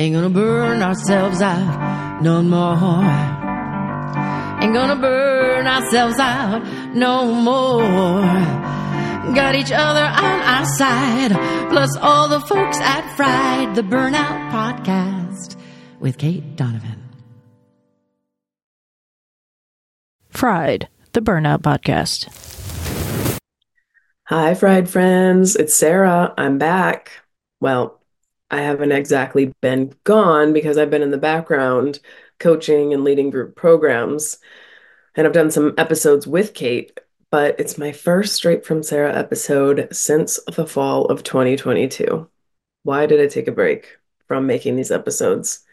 Ain't gonna burn ourselves out no more. Ain't gonna burn ourselves out no more. Got each other on our side, plus all the folks at Fried, the Burnout Podcast with Kate Donovan. Fried, the Burnout Podcast. Hi, Fried friends. It's Sarah. I'm back. Well, I haven't exactly been gone because I've been in the background coaching and leading group programs. And I've done some episodes with Kate, but it's my first straight from Sarah episode since the fall of 2022. Why did I take a break from making these episodes?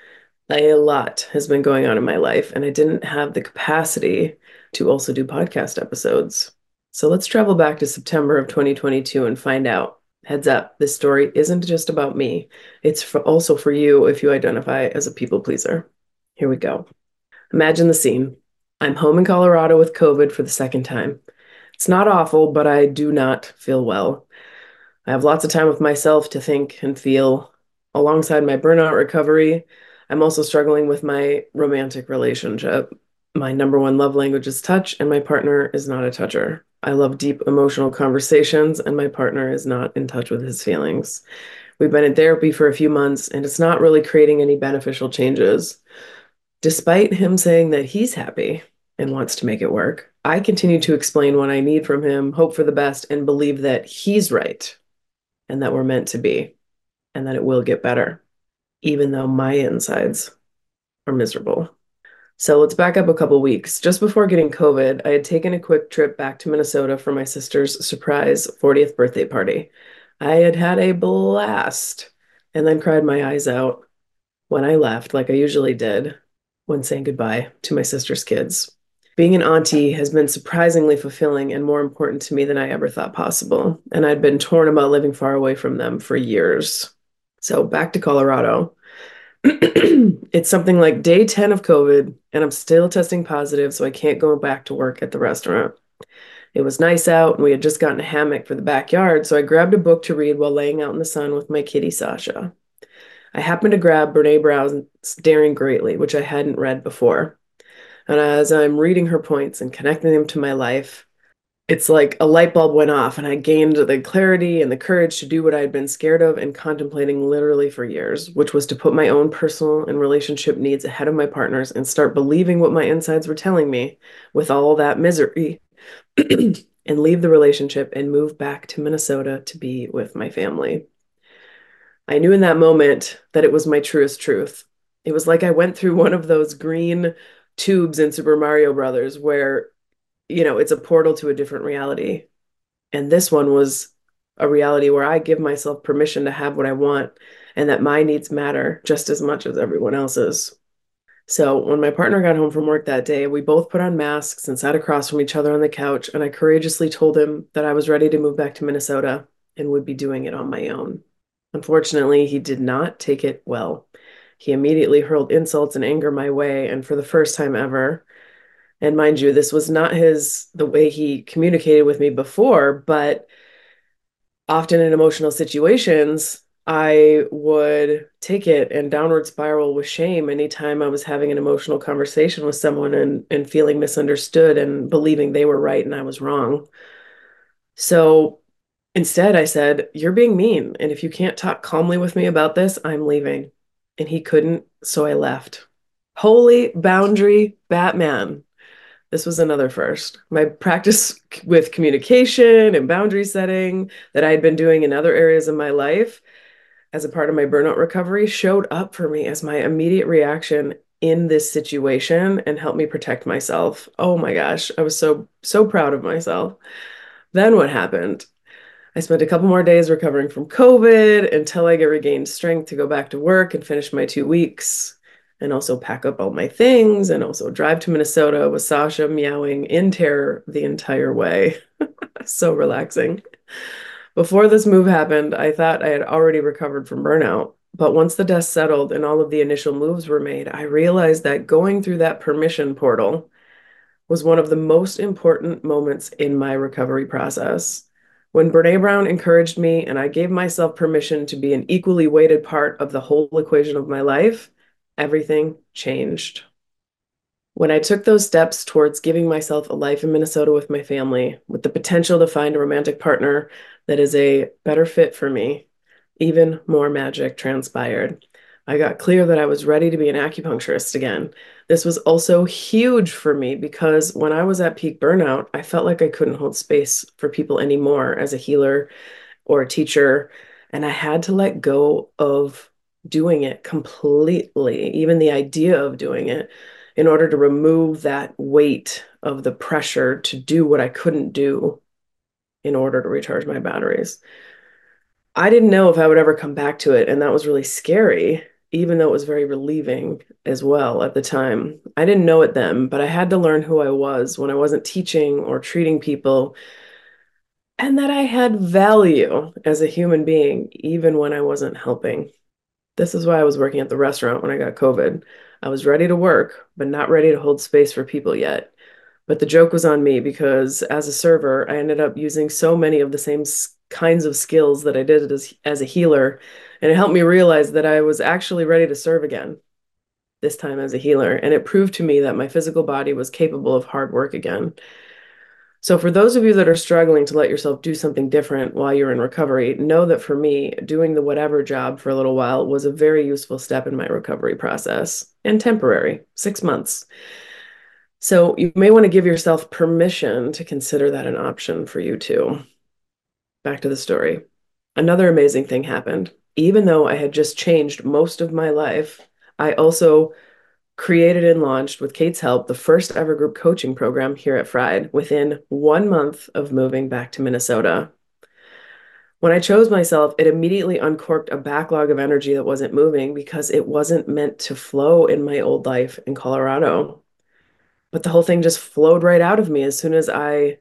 A lot has been going on in my life, and I didn't have the capacity to also do podcast episodes. So let's travel back to September of 2022 and find out. Heads up, this story isn't just about me, it's for also for you if you identify as a people pleaser. Here we go. Imagine the scene. I'm home in Colorado with COVID for the second time. It's not awful, but I do not feel well. I have lots of time with myself to think and feel. Alongside my burnout recovery, I'm also struggling with my romantic relationship. My number one love language is touch, and my partner is not a toucher. I love deep emotional conversations, and my partner is not in touch with his feelings. We've been in therapy for a few months, and it's not really creating any beneficial changes. Despite him saying that he's happy and wants to make it work, I continue to explain what I need from him, hope for the best, and believe that he's right and that we're meant to be and that it will get better even though my insides are miserable. So let's back up a couple weeks. Just before getting COVID, I had taken a quick trip back to Minnesota for my sister's surprise 40th birthday party. I had had a blast and then cried my eyes out when I left, like I usually did when saying goodbye to my sister's kids. Being an auntie has been surprisingly fulfilling and more important to me than I ever thought possible. And I'd been torn about living far away from them for years. So back to Colorado. it's something like day 10 of COVID, and I'm still testing positive, so I can't go back to work at the restaurant. It was nice out, and we had just gotten a hammock for the backyard, so I grabbed a book to read while laying out in the sun with my kitty Sasha. I happened to grab Brene Brown's Daring Greatly, which I hadn't read before. And as I'm reading her points and connecting them to my life, it's like a light bulb went off and I gained the clarity and the courage to do what I had been scared of and contemplating literally for years, which was to put my own personal and relationship needs ahead of my partner's and start believing what my insides were telling me with all that misery and leave the relationship and move back to Minnesota to be with my family. I knew in that moment that it was my truest truth. It was like I went through one of those green tubes in Super Mario Brothers where you know, it's a portal to a different reality. And this one was a reality where I give myself permission to have what I want and that my needs matter just as much as everyone else's. So when my partner got home from work that day, we both put on masks and sat across from each other on the couch. And I courageously told him that I was ready to move back to Minnesota and would be doing it on my own. Unfortunately, he did not take it well. He immediately hurled insults and anger my way. And for the first time ever, and mind you, this was not his the way he communicated with me before, but often in emotional situations, I would take it and downward spiral with shame anytime I was having an emotional conversation with someone and, and feeling misunderstood and believing they were right and I was wrong. So instead, I said, You're being mean. And if you can't talk calmly with me about this, I'm leaving. And he couldn't. So I left. Holy boundary Batman. This was another first. My practice with communication and boundary setting that I had been doing in other areas of my life as a part of my burnout recovery showed up for me as my immediate reaction in this situation and helped me protect myself. Oh my gosh, I was so so proud of myself. Then what happened? I spent a couple more days recovering from COVID until I regained strength to go back to work and finish my 2 weeks and also pack up all my things and also drive to Minnesota with Sasha meowing in terror the entire way. so relaxing. Before this move happened, I thought I had already recovered from burnout. But once the dust settled and all of the initial moves were made, I realized that going through that permission portal was one of the most important moments in my recovery process. When Brene Brown encouraged me and I gave myself permission to be an equally weighted part of the whole equation of my life, everything changed. When I took those steps towards giving myself a life in Minnesota with my family, with the potential to find a romantic partner that is a better fit for me, even more magic transpired. I got clear that I was ready to be an acupuncturist again. This was also huge for me because when I was at peak burnout, I felt like I couldn't hold space for people anymore as a healer or a teacher. And I had to let go of doing it completely, even the idea of doing it, in order to remove that weight of the pressure to do what I couldn't do in order to recharge my batteries. I didn't know if I would ever come back to it. And that was really scary, even though it was very relieving as well at the time. I didn't know it then, but I had to learn who I was when I wasn't teaching or treating people, and that I had value as a human being, even when I wasn't helping. This is why I was working at the restaurant when I got COVID. I was ready to work, but not ready to hold space for people yet. But the joke was on me because as a server, I ended up using so many of the same kinds of skills that I did as, as a healer. And it helped me realize that I was actually ready to serve again, this time as a healer. And it proved to me that my physical body was capable of hard work again. So, for those of you that are struggling to let yourself do something different while you're in recovery, know that for me, doing the whatever job for a little while was a very useful step in my recovery process and temporary, six months. So, you may want to give yourself permission to consider that an option for you too. Back to the story. Another amazing thing happened. Even though I had just changed most of my life, I also created and launched with Kate's help the first ever group coaching program here at Fried within one month of moving back to Minnesota. When I chose myself, it immediately uncorked a backlog of energy that wasn't moving because it wasn't meant to flow in my old life in Colorado. But the whole thing just flowed right out of me as soon as I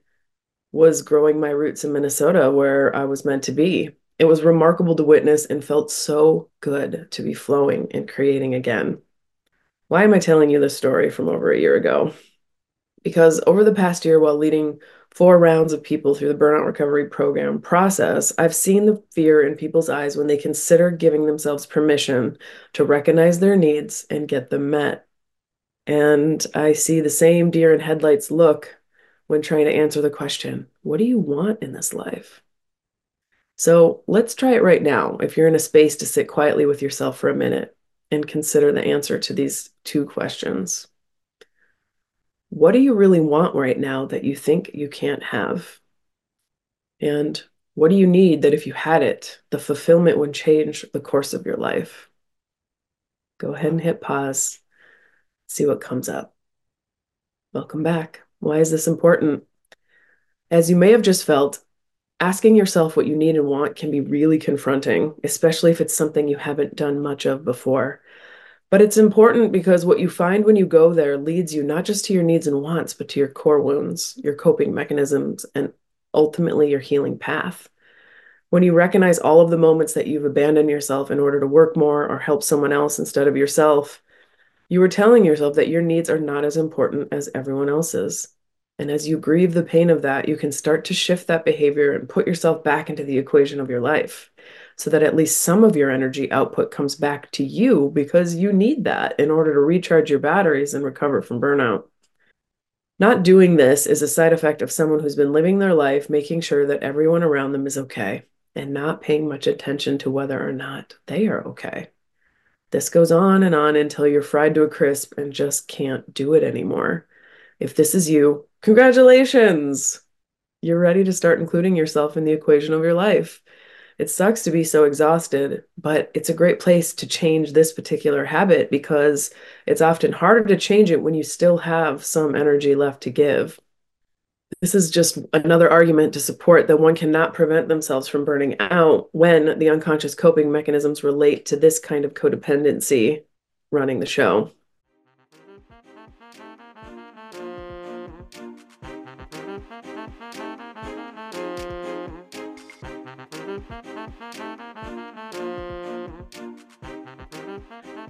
was growing my roots in Minnesota where I was meant to be. It was remarkable to witness and felt so good to be flowing and creating again. Why am I telling you this story from over a year ago? Because over the past year, while leading four rounds of people through the burnout recovery program process, I've seen the fear in people's eyes when they consider giving themselves permission to recognize their needs and get them met. And I see the same deer in headlights look when trying to answer the question what do you want in this life? So let's try it right now. If you're in a space to sit quietly with yourself for a minute, and consider the answer to these two questions. What do you really want right now that you think you can't have? And what do you need that if you had it, the fulfillment would change the course of your life? Go ahead and hit pause, see what comes up. Welcome back. Why is this important? As you may have just felt, asking yourself what you need and want can be really confronting, especially if it's something you haven't done much of before. But it's important because what you find when you go there leads you not just to your needs and wants, but to your core wounds, your coping mechanisms, and ultimately your healing path. When you recognize all of the moments that you've abandoned yourself in order to work more or help someone else instead of yourself, you are telling yourself that your needs are not as important as everyone else's. And as you grieve the pain of that, you can start to shift that behavior and put yourself back into the equation of your life so that at least some of your energy output comes back to you because you need that in order to recharge your batteries and recover from burnout. Not doing this is a side effect of someone who's been living their life making sure that everyone around them is okay and not paying much attention to whether or not they are okay. This goes on and on until you're fried to a crisp and just can't do it anymore. If this is you, congratulations! You're ready to start including yourself in the equation of your life. It sucks to be so exhausted, but it's a great place to change this particular habit because it's often harder to change it when you still have some energy left to give. This is just another argument to support that one cannot prevent themselves from burning out when the unconscious coping mechanisms relate to this kind of codependency running the show.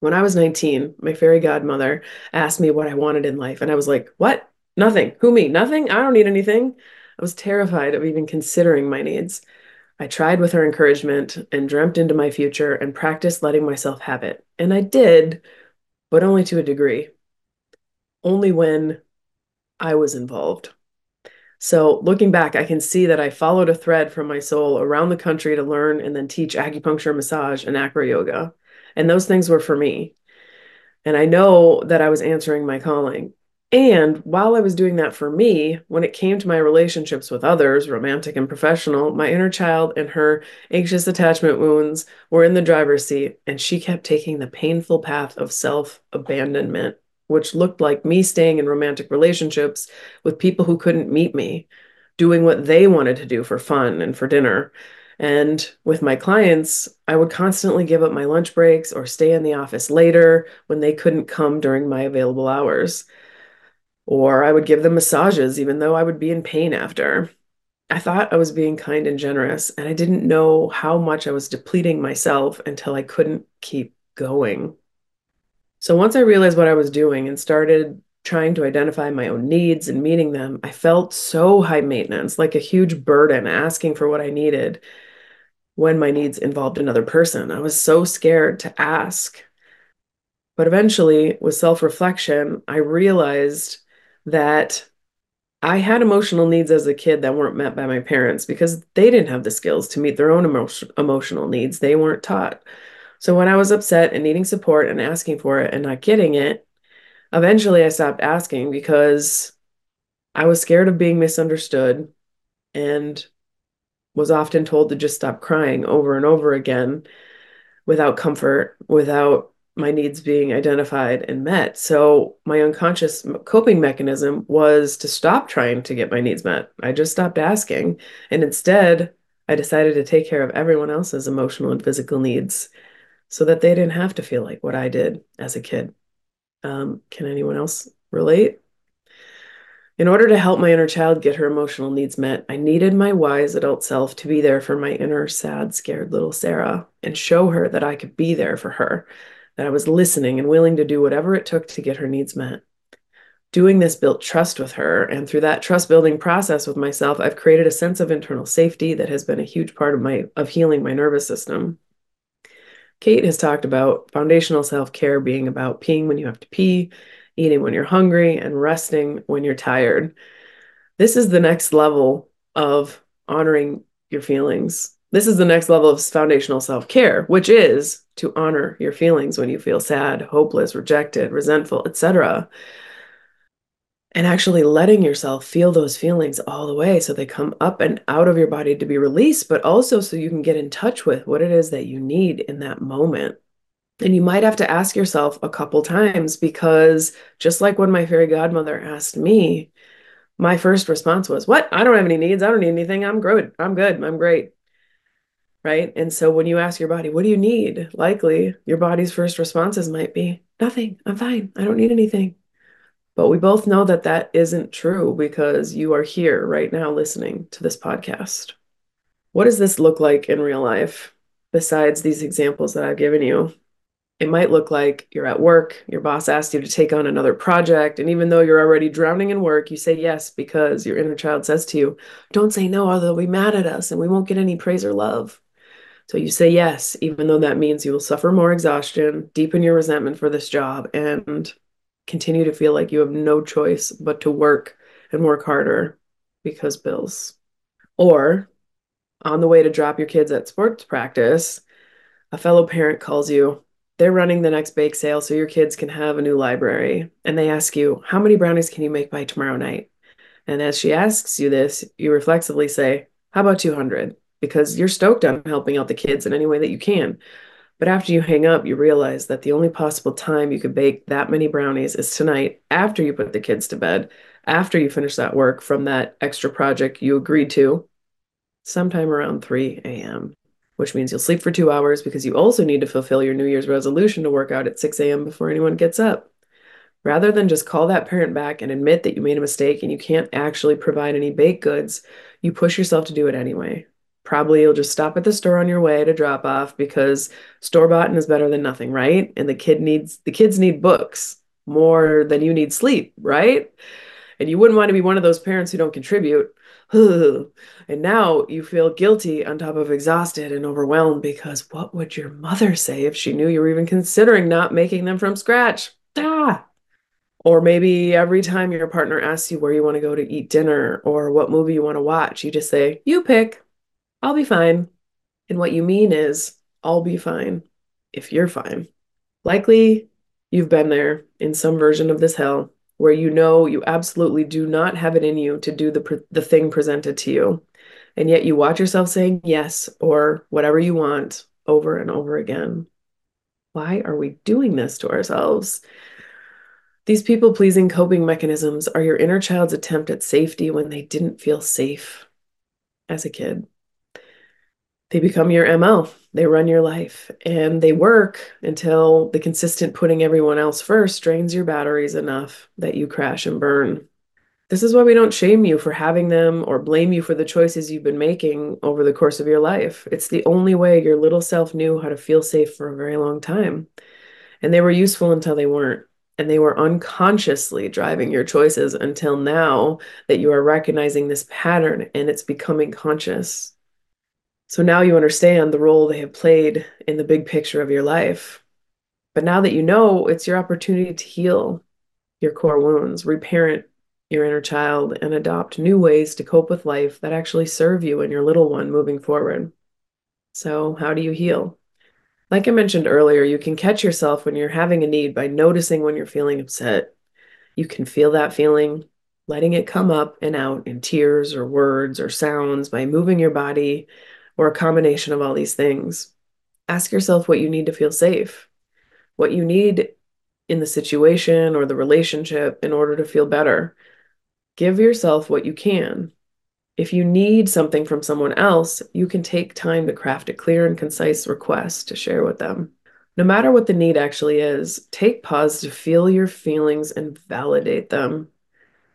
When I was 19, my fairy godmother asked me what I wanted in life, and I was like, What? Nothing. Who, me? Nothing? I don't need anything. I was terrified of even considering my needs. I tried with her encouragement and dreamt into my future and practiced letting myself have it. And I did, but only to a degree. Only when I was involved. So, looking back, I can see that I followed a thread from my soul around the country to learn and then teach acupuncture, massage, and acro yoga. And those things were for me. And I know that I was answering my calling. And while I was doing that for me, when it came to my relationships with others, romantic and professional, my inner child and her anxious attachment wounds were in the driver's seat, and she kept taking the painful path of self abandonment, which looked like me staying in romantic relationships with people who couldn't meet me, doing what they wanted to do for fun and for dinner, and with my clients, I would constantly give up my lunch breaks or stay in the office later when they couldn't come during my available hours. Or I would give them massages even though I would be in pain after. I thought I was being kind and generous, and I didn't know how much I was depleting myself until I couldn't keep going. So once I realized what I was doing and started trying to identify my own needs and meeting them, I felt so high maintenance, like a huge burden asking for what I needed when my needs involved another person. I was so scared to ask. But eventually, with self reflection, I realized that I had emotional needs as a kid that weren't met by my parents because they didn't have the skills to meet their own emo- emotional needs. They weren't taught. So when I was upset and needing support and asking for it and not getting it, eventually I stopped asking because I was scared of being misunderstood and was often told to just stop crying over and over again without comfort, without my needs being identified and met. So my unconscious coping mechanism was to stop trying to get my needs met. I just stopped asking. And instead, I decided to take care of everyone else's emotional and physical needs so that they didn't have to feel like what I did as a kid. Um, can anyone else relate? In order to help my inner child get her emotional needs met, I needed my wise adult self to be there for my inner sad, scared little Sarah and show her that I could be there for her, that I was listening and willing to do whatever it took to get her needs met. Doing this built trust with her, and through that trust building process with myself, I've created a sense of internal safety that has been a huge part of my of healing my nervous system. Kate has talked about foundational self-care being about peeing when you have to pee, eating when you're hungry, and resting when you're tired. This is the next level of honoring your feelings. This is the next level of foundational self care, which is to honor your feelings when you feel sad, hopeless, rejected, resentful, etc. And actually letting yourself feel those feelings all the way so they come up and out of your body to be released, but also so you can get in touch with what it is that you need in that moment. And you might have to ask yourself a couple times because just like when my fairy godmother asked me, my first response was, What? I don't have any needs. I don't need anything. I'm good. I'm good. I'm great. Right. And so when you ask your body, What do you need? Likely your body's first responses might be, Nothing. I'm fine. I don't need anything. But we both know that that isn't true because you are here right now listening to this podcast. What does this look like in real life besides these examples that I've given you? It might look like you're at work, your boss asked you to take on another project, and even though you're already drowning in work, you say yes because your inner child says to you, Don't say no, or they'll be mad at us and we won't get any praise or love. So you say yes, even though that means you will suffer more exhaustion, deepen your resentment for this job, and continue to feel like you have no choice but to work and work harder because bills. Or on the way to drop your kids at sports practice, a fellow parent calls you. They're running the next bake sale so your kids can have a new library. And they ask you, How many brownies can you make by tomorrow night? And as she asks you this, you reflexively say, How about 200? Because you're stoked on helping out the kids in any way that you can. But after you hang up, you realize that the only possible time you could bake that many brownies is tonight after you put the kids to bed, after you finish that work from that extra project you agreed to, sometime around 3 a.m., which means you'll sleep for two hours because you also need to fulfill your New Year's resolution to work out at 6 a.m. before anyone gets up. Rather than just call that parent back and admit that you made a mistake and you can't actually provide any baked goods, you push yourself to do it anyway. Probably you'll just stop at the store on your way to drop off because store bought is better than nothing, right? And the kid needs the kids need books more than you need sleep, right? And you wouldn't want to be one of those parents who don't contribute. and now you feel guilty on top of exhausted and overwhelmed because what would your mother say if she knew you were even considering not making them from scratch? Ah! Or maybe every time your partner asks you where you want to go to eat dinner or what movie you want to watch, you just say, You pick. I'll be fine. And what you mean is, I'll be fine if you're fine. Likely, you've been there in some version of this hell where you know you absolutely do not have it in you to do the, the thing presented to you. And yet you watch yourself saying yes or whatever you want over and over again. Why are we doing this to ourselves? These people pleasing coping mechanisms are your inner child's attempt at safety when they didn't feel safe as a kid they become your MO. They run your life and they work until the consistent putting everyone else first drains your batteries enough that you crash and burn. This is why we don't shame you for having them or blame you for the choices you've been making over the course of your life. It's the only way your little self knew how to feel safe for a very long time. And they were useful until they weren't. And they were unconsciously driving your choices until now that you are recognizing this pattern and it's becoming conscious. So now you understand the role they have played in the big picture of your life. But now that you know, it's your opportunity to heal your core wounds, reparent your inner child, and adopt new ways to cope with life that actually serve you and your little one moving forward. So, how do you heal? Like I mentioned earlier, you can catch yourself when you're having a need by noticing when you're feeling upset. You can feel that feeling, letting it come up and out in tears or words or sounds by moving your body or a combination of all these things. Ask yourself what you need to feel safe, what you need in the situation or the relationship in order to feel better. Give yourself what you can. If you need something from someone else, you can take time to craft a clear and concise request to share with them. No matter what the need actually is, take pause to feel your feelings and validate them.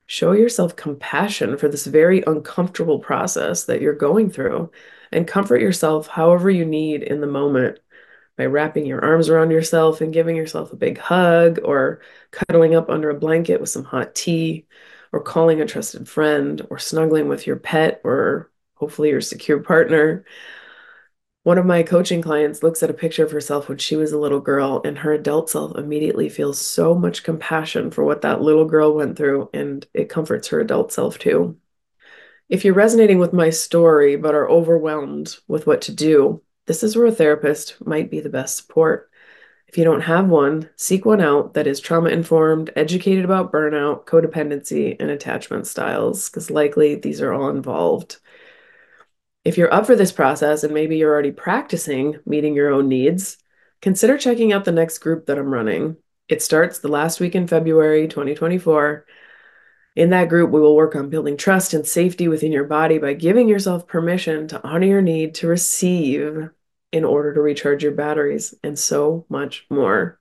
Show yourself compassion for this very uncomfortable process that you're going through and comfort yourself however you need in the moment by wrapping your arms around yourself and giving yourself a big hug or cuddling up under a blanket with some hot tea or calling a trusted friend or snuggling with your pet or hopefully your secure partner. One of my coaching clients looks at a picture of herself when she was a little girl, and her adult self immediately feels so much compassion for what that little girl went through, and it comforts her adult self too. If you're resonating with my story but are overwhelmed with what to do, this is where a therapist might be the best support. If you don't have one, seek one out that is trauma informed, educated about burnout, codependency, and attachment styles, because likely these are all involved. If you're up for this process and maybe you're already practicing meeting your own needs, consider checking out the next group that I'm running. It starts the last week in February 2024 in that group, we will work on building trust and safety within your body by giving yourself permission to honor your need to receive in order to recharge your batteries and so much more.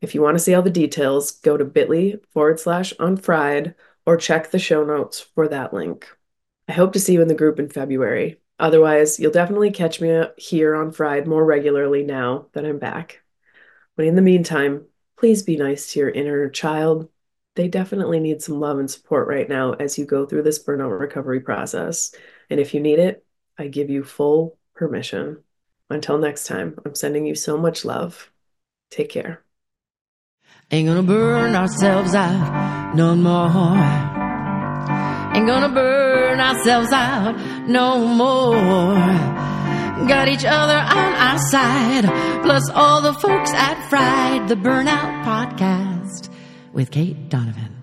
If you want to see all the details, go to bit.ly forward slash unfried or check the show notes for that link. I hope to see you in the group in February. Otherwise, you'll definitely catch me here on Fried more regularly now that I'm back. But in the meantime, please be nice to your inner child they definitely need some love and support right now as you go through this burnout recovery process. And if you need it, I give you full permission. Until next time, I'm sending you so much love. Take care. Ain't gonna burn ourselves out no more. Ain't gonna burn ourselves out no more. Got each other on our side, plus all the folks at Fried, the Burnout Podcast with Kate Donovan.